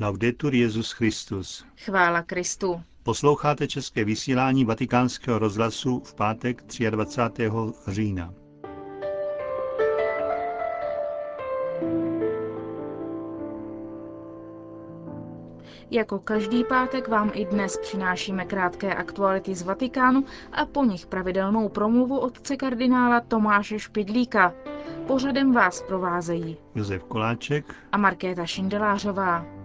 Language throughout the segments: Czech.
Laudetur Jezus Christus. Chvála Kristu. Posloucháte české vysílání Vatikánského rozhlasu v pátek 23. října. Jako každý pátek vám i dnes přinášíme krátké aktuality z Vatikánu a po nich pravidelnou promluvu otce kardinála Tomáše Špidlíka. Pořadem vás provázejí Josef Koláček a Markéta Šindelářová.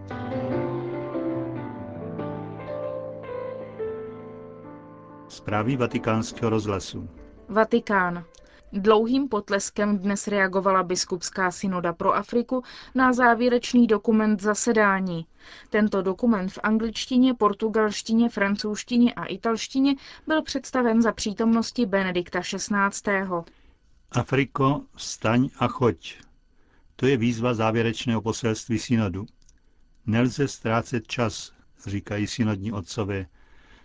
Zprávy vatikánského rozhlasu. Vatikán. Dlouhým potleskem dnes reagovala biskupská synoda pro Afriku na závěrečný dokument zasedání. Tento dokument v angličtině, portugalštině, francouzštině a italštině byl představen za přítomnosti Benedikta XVI. Afriko, vstaň a choď. To je výzva závěrečného poselství synodu. Nelze ztrácet čas, říkají synodní otcové.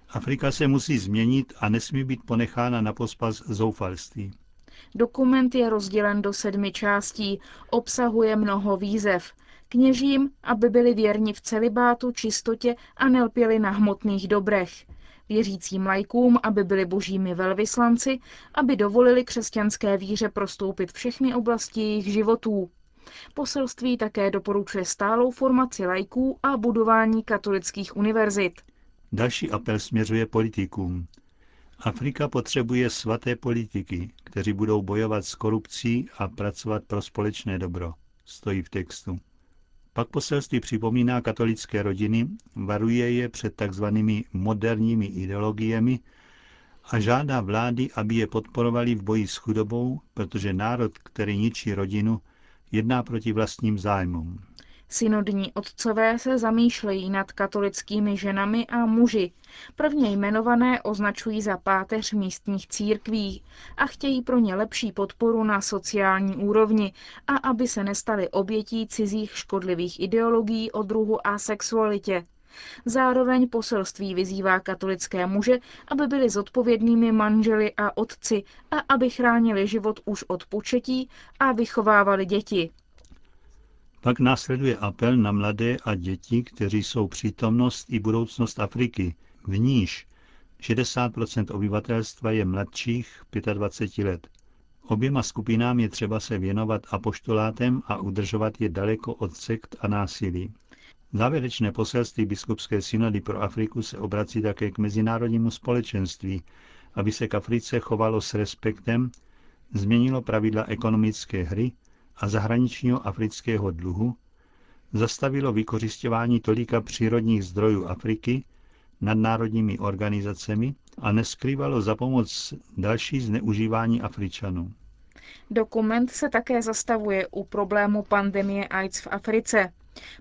Afrika se musí změnit a nesmí být ponechána na pospas zoufalství. Dokument je rozdělen do sedmi částí, obsahuje mnoho výzev. Kněžím, aby byli věrni v celibátu, čistotě a nelpěli na hmotných dobrech. Věřícím lajkům, aby byli božími velvyslanci, aby dovolili křesťanské víře prostoupit všechny oblasti jejich životů. Poselství také doporučuje stálou formaci lajků a budování katolických univerzit. Další apel směřuje politikům. Afrika potřebuje svaté politiky, kteří budou bojovat s korupcí a pracovat pro společné dobro, stojí v textu. Pak poselství připomíná katolické rodiny, varuje je před takzvanými moderními ideologiemi a žádá vlády, aby je podporovali v boji s chudobou, protože národ, který ničí rodinu, jedná proti vlastním zájmům. Synodní otcové se zamýšlejí nad katolickými ženami a muži. Prvně jmenované označují za páteř místních církví a chtějí pro ně lepší podporu na sociální úrovni a aby se nestali obětí cizích škodlivých ideologií o druhu a sexualitě. Zároveň poselství vyzývá katolické muže, aby byli zodpovědnými manželi a otci a aby chránili život už od početí a vychovávali děti. Pak následuje apel na mladé a děti, kteří jsou přítomnost i budoucnost Afriky, v níž 60% obyvatelstva je mladších 25 let. Oběma skupinám je třeba se věnovat apoštolátem a udržovat je daleko od sekt a násilí. Závěrečné poselství biskupské synody pro Afriku se obrací také k mezinárodnímu společenství, aby se k Africe chovalo s respektem, změnilo pravidla ekonomické hry a zahraničního afrického dluhu, zastavilo vykořišťování tolika přírodních zdrojů Afriky nadnárodními organizacemi a neskrývalo za pomoc další zneužívání Afričanů. Dokument se také zastavuje u problému pandemie AIDS v Africe.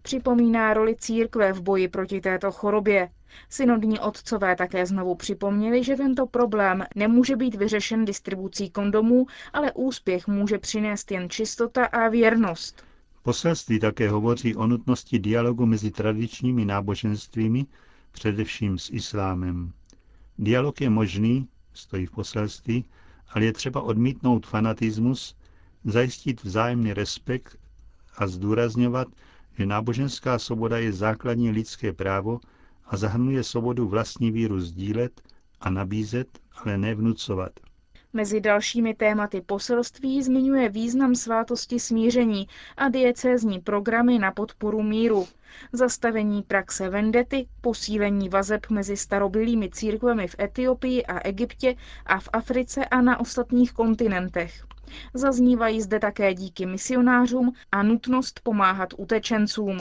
Připomíná roli církve v boji proti této chorobě. Synodní otcové také znovu připomněli, že tento problém nemůže být vyřešen distribucí kondomů, ale úspěch může přinést jen čistota a věrnost. Poselství také hovoří o nutnosti dialogu mezi tradičními náboženstvími, především s islámem. Dialog je možný, stojí v poselství, ale je třeba odmítnout fanatismus, zajistit vzájemný respekt a zdůrazňovat, že náboženská svoboda je základní lidské právo a zahrnuje svobodu vlastní víru sdílet a nabízet, ale nevnucovat. Mezi dalšími tématy poselství zmiňuje význam svátosti smíření a diecézní programy na podporu míru, zastavení praxe vendety, posílení vazeb mezi starobylými církvemi v Etiopii a Egyptě a v Africe a na ostatních kontinentech. Zaznívají zde také díky misionářům a nutnost pomáhat utečencům.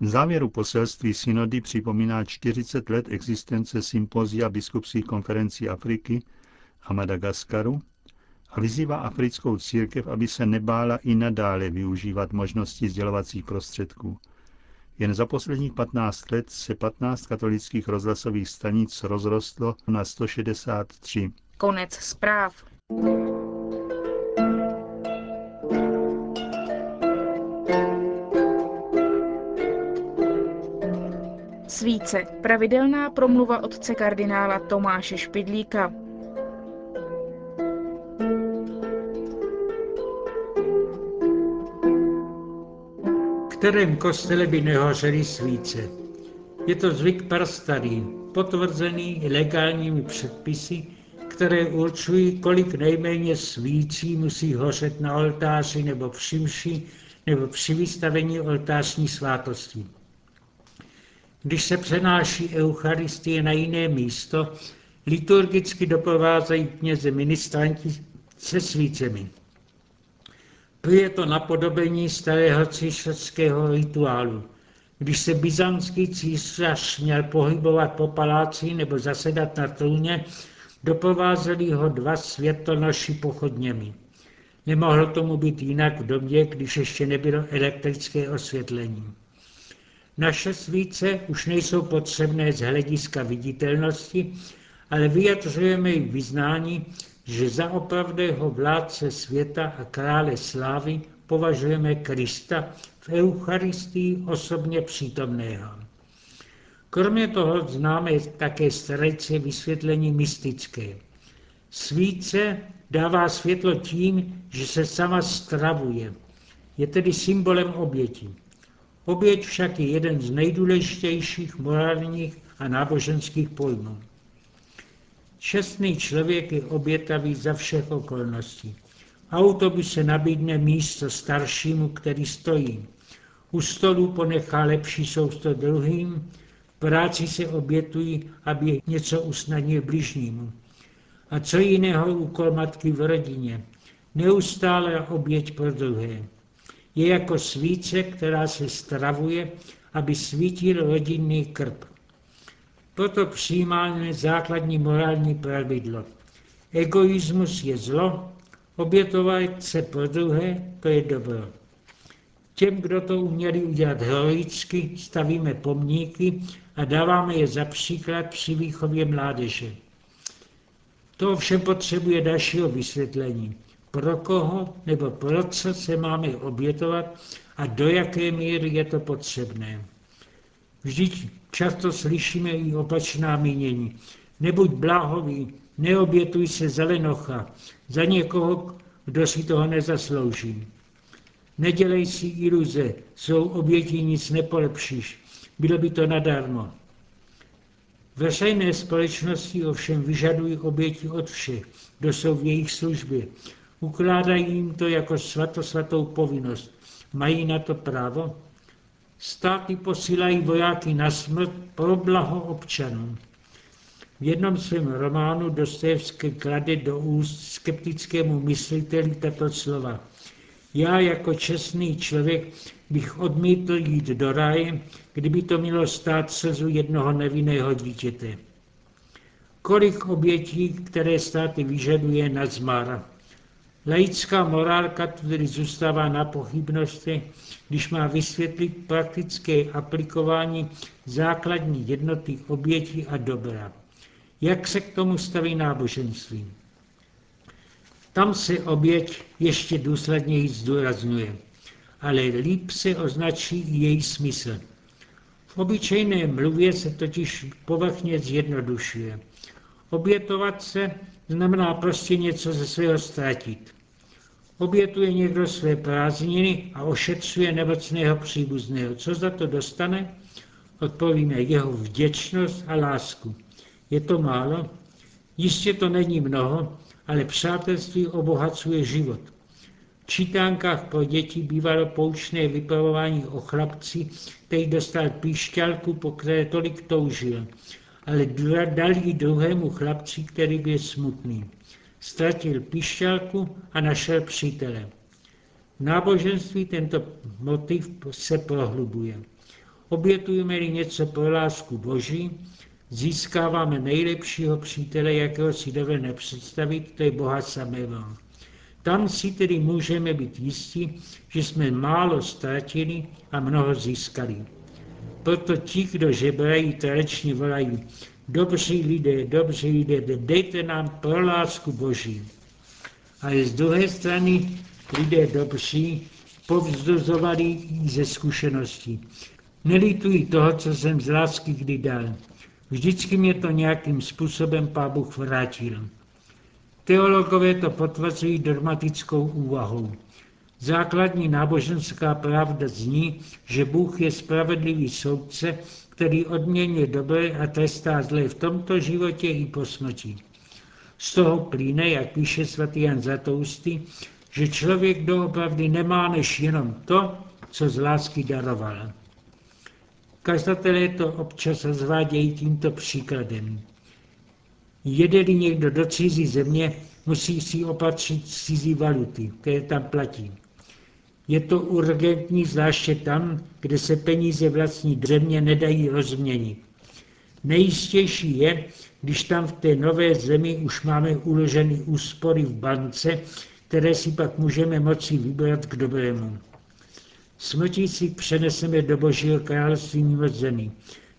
V závěru poselství synody připomíná 40 let existence sympozia biskupských konferencí Afriky a Madagaskaru a vyzývá africkou církev, aby se nebála i nadále využívat možnosti sdělovacích prostředků. Jen za posledních 15 let se 15 katolických rozhlasových stanic rozrostlo na 163. Konec zpráv. Svíce. Pravidelná promluva otce kardinála Tomáše Špidlíka. Kterém kostele by nehořely svíce. Je to zvyk prastarý, potvrzený legálními předpisy, které určují, kolik nejméně svící musí hořet na oltáři nebo při mši, nebo při vystavení oltářní svátosti. Když se přenáší Eucharistie na jiné místo, liturgicky doprovázejí kněze ministranti se svícemi. To je to napodobení starého císařského rituálu. Když se byzantský císař měl pohybovat po paláci nebo zasedat na trůně, doprovázeli ho dva světlonoši pochodněmi. Nemohlo tomu být jinak v době, když ještě nebylo elektrické osvětlení. Naše svíce už nejsou potřebné z hlediska viditelnosti, ale vyjadřujeme i vyznání, že za opravdého vládce světa a krále slávy považujeme Krista v Eucharistii osobně přítomného. Kromě toho známe také starejce vysvětlení mystické. Svíce dává světlo tím, že se sama stravuje. Je tedy symbolem oběti. Oběť však je jeden z nejdůležitějších morálních a náboženských pojmů. Čestný člověk je obětavý za všech okolností. se nabídne místo staršímu, který stojí. U stolu ponechá lepší sousto druhým, v práci se obětují, aby něco usnadnil bližnímu. A co jiného úkol matky v rodině? Neustále oběť pro druhé. Je jako svíce, která se stravuje, aby svítil rodinný krb. Proto přijímáme základní morální pravidlo. Egoismus je zlo, obětovat se pro druhé, to je dobro. Těm, kdo to uměli udělat heroicky, stavíme pomníky a dáváme je za příklad při výchově mládeže. To ovšem potřebuje dalšího vysvětlení. Pro koho nebo pro co se máme obětovat a do jaké míry je to potřebné. Vždyť často slyšíme i opačná mínění. Nebuď bláhový, neobětuj se za lenocha, za někoho, kdo si toho nezaslouží. Nedělej si iluze, svou obětí nic nepolepšíš, bylo by to nadarmo. Veřejné společnosti ovšem vyžadují oběti od všech, kdo jsou v jejich službě. Ukládají jim to jako svatosvatou povinnost. Mají na to právo? Státy posílají vojáky na smrt pro blaho občanů. V jednom svém románu Dostojevský klade do úst skeptickému mysliteli tato slova. Já jako čestný člověk bych odmítl jít do ráje, kdyby to mělo stát slzu jednoho nevinného dítěte. Kolik obětí, které státy vyžaduje na zmar. Laická morálka tedy zůstává na pochybnosti, když má vysvětlit praktické aplikování základní jednoty obětí a dobra. Jak se k tomu staví náboženství? Tam se oběť ještě důsledněji zdůrazňuje, ale líp se označí její smysl. V obyčejné mluvě se totiž povrchně zjednodušuje. Obětovat se znamená prostě něco ze svého ztratit. Obětuje někdo své prázdniny a ošetřuje nemocného příbuzného. Co za to dostane? Odpovíme jeho vděčnost a lásku. Je to málo? Jistě to není mnoho, ale přátelství obohacuje život. V čítánkách pro děti bývalo poučné vypravování o chlapci, který dostal píšťalku, po které tolik toužil, ale dal ji druhému chlapci, který byl smutný. Ztratil píšťalku a našel přítele. V náboženství tento motiv se prohlubuje. Obětujeme-li něco pro lásku Boží, získáváme nejlepšího přítele, jakého si dovedne představit, to je Boha samého. Tam si tedy můžeme být jistí, že jsme málo ztratili a mnoho získali. Proto ti, kdo žebrají, tradičně volají, dobří lidé, dobří lidé, dejte nám pro lásku Boží. Ale z druhé strany lidé dobří povzdozovali ze zkušeností. Nelituji toho, co jsem z lásky kdy dal. Vždycky mě to nějakým způsobem Pán Bůh vrátil. Teologové to potvrzují dramatickou úvahou. Základní náboženská pravda zní, že Bůh je spravedlivý soudce, který odměňuje dobré a trestá zlé v tomto životě i po smrti. Z toho plíne, jak píše svatý Jan Zatoustý, že člověk doopravdy nemá než jenom to, co z lásky daroval. Kazatelé to občas rozvádějí tímto příkladem. Jede-li někdo do cizí země, musí si opatřit cizí valuty, které tam platí. Je to urgentní zvláště tam, kde se peníze vlastní země nedají rozměnit. Nejistější je, když tam v té nové zemi už máme uloženy úspory v bance, které si pak můžeme moci vybrat k dobrému. Smrtí si přeneseme do Božího království mimo zemi.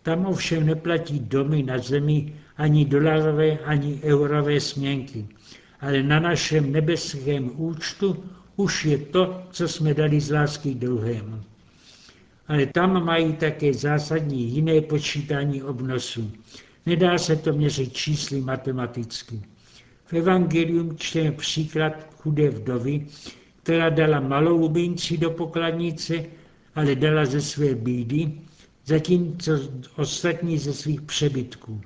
Tam ovšem neplatí domy na zemi ani dolarové, ani eurové směnky. Ale na našem nebeském účtu už je to, co jsme dali z lásky druhému. Ale tam mají také zásadní jiné počítání obnosu. Nedá se to měřit čísly matematicky. V Evangelium čteme příklad chudé vdovy, která dala malou minci do pokladnice, ale dala ze své bídy, zatímco ostatní ze svých přebytků.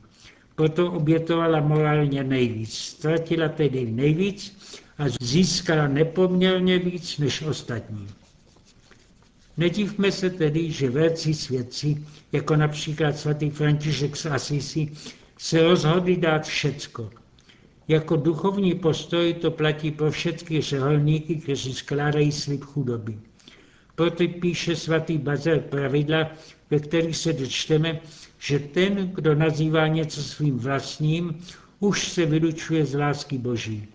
Proto obětovala morálně nejvíc. Ztratila tedy nejvíc a získala nepoměrně víc než ostatní. Nedívme se tedy, že velcí svědci, jako například svatý František z Asisi, se rozhodli dát všecko. Jako duchovní postoj to platí pro všechny řeholníky, kteří skládají slib chudoby. Proto píše svatý Bazel pravidla, ve kterých se dočteme, že ten, kdo nazývá něco svým vlastním, už se vylučuje z lásky Boží.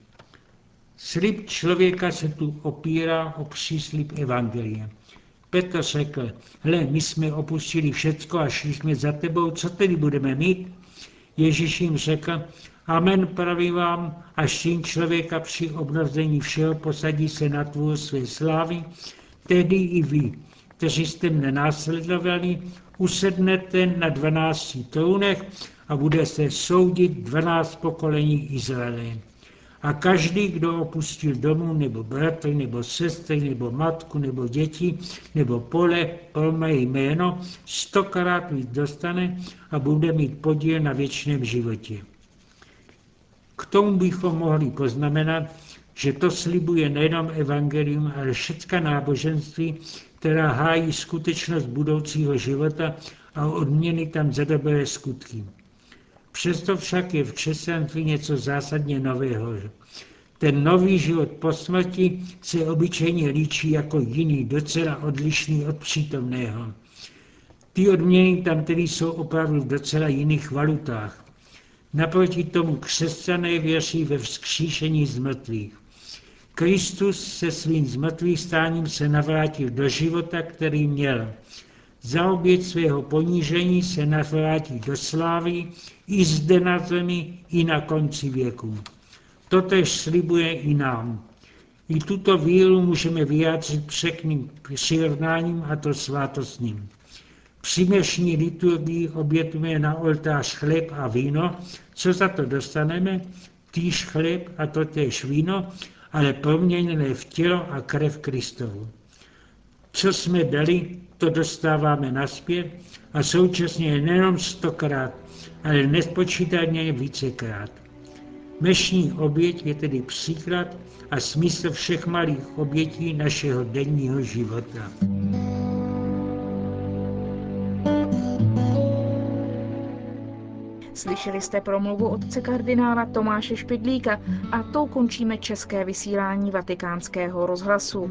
Slib člověka se tu opírá o příslib Evangelia. Petr řekl, hle, my jsme opustili všecko a šli jsme za tebou, co tedy budeme mít? Ježíš jim řekl, amen pravím vám, až syn člověka při obnovení všeho posadí se na tvůr své slávy, tedy i vy, kteří jste mne následovali, usednete na dvanácti trůnech a bude se soudit dvanáct pokolení Izraele. A každý, kdo opustil domů, nebo bratry, nebo sestry, nebo matku, nebo děti, nebo pole pro mé jméno, stokrát víc dostane a bude mít podíl na věčném životě. K tomu bychom mohli poznamenat, že to slibuje nejenom evangelium, ale všecka náboženství, která hájí skutečnost budoucího života a odměny tam za dobré skutky. Přesto však je v křesťanství něco zásadně nového. Ten nový život po smrti se obyčejně líčí jako jiný, docela odlišný od přítomného. Ty odměny tam tedy jsou opravdu v docela jiných valutách. Naproti tomu křesťané věří ve vzkříšení z mrtvých. Kristus se svým zmrtvých stáním se navrátil do života, který měl. Za oběť svého ponížení se navrátí do slávy i zde na zemi, i na konci věku. Totež slibuje i nám. I tuto víru můžeme vyjádřit překným přirovnáním a to svátostním. Při dnešní liturgii obětujeme na oltář chléb a víno. Co za to dostaneme? Týž chléb a to též víno, ale proměněné v tělo a krev Kristovu. Co jsme dali, to dostáváme naspět a současně nejenom stokrát, ale nespočítaně vícekrát. Dnešní oběť je tedy příklad a smysl všech malých obětí našeho denního života. Slyšeli jste promluvu otce kardinála Tomáše Špidlíka a tou končíme české vysílání vatikánského rozhlasu.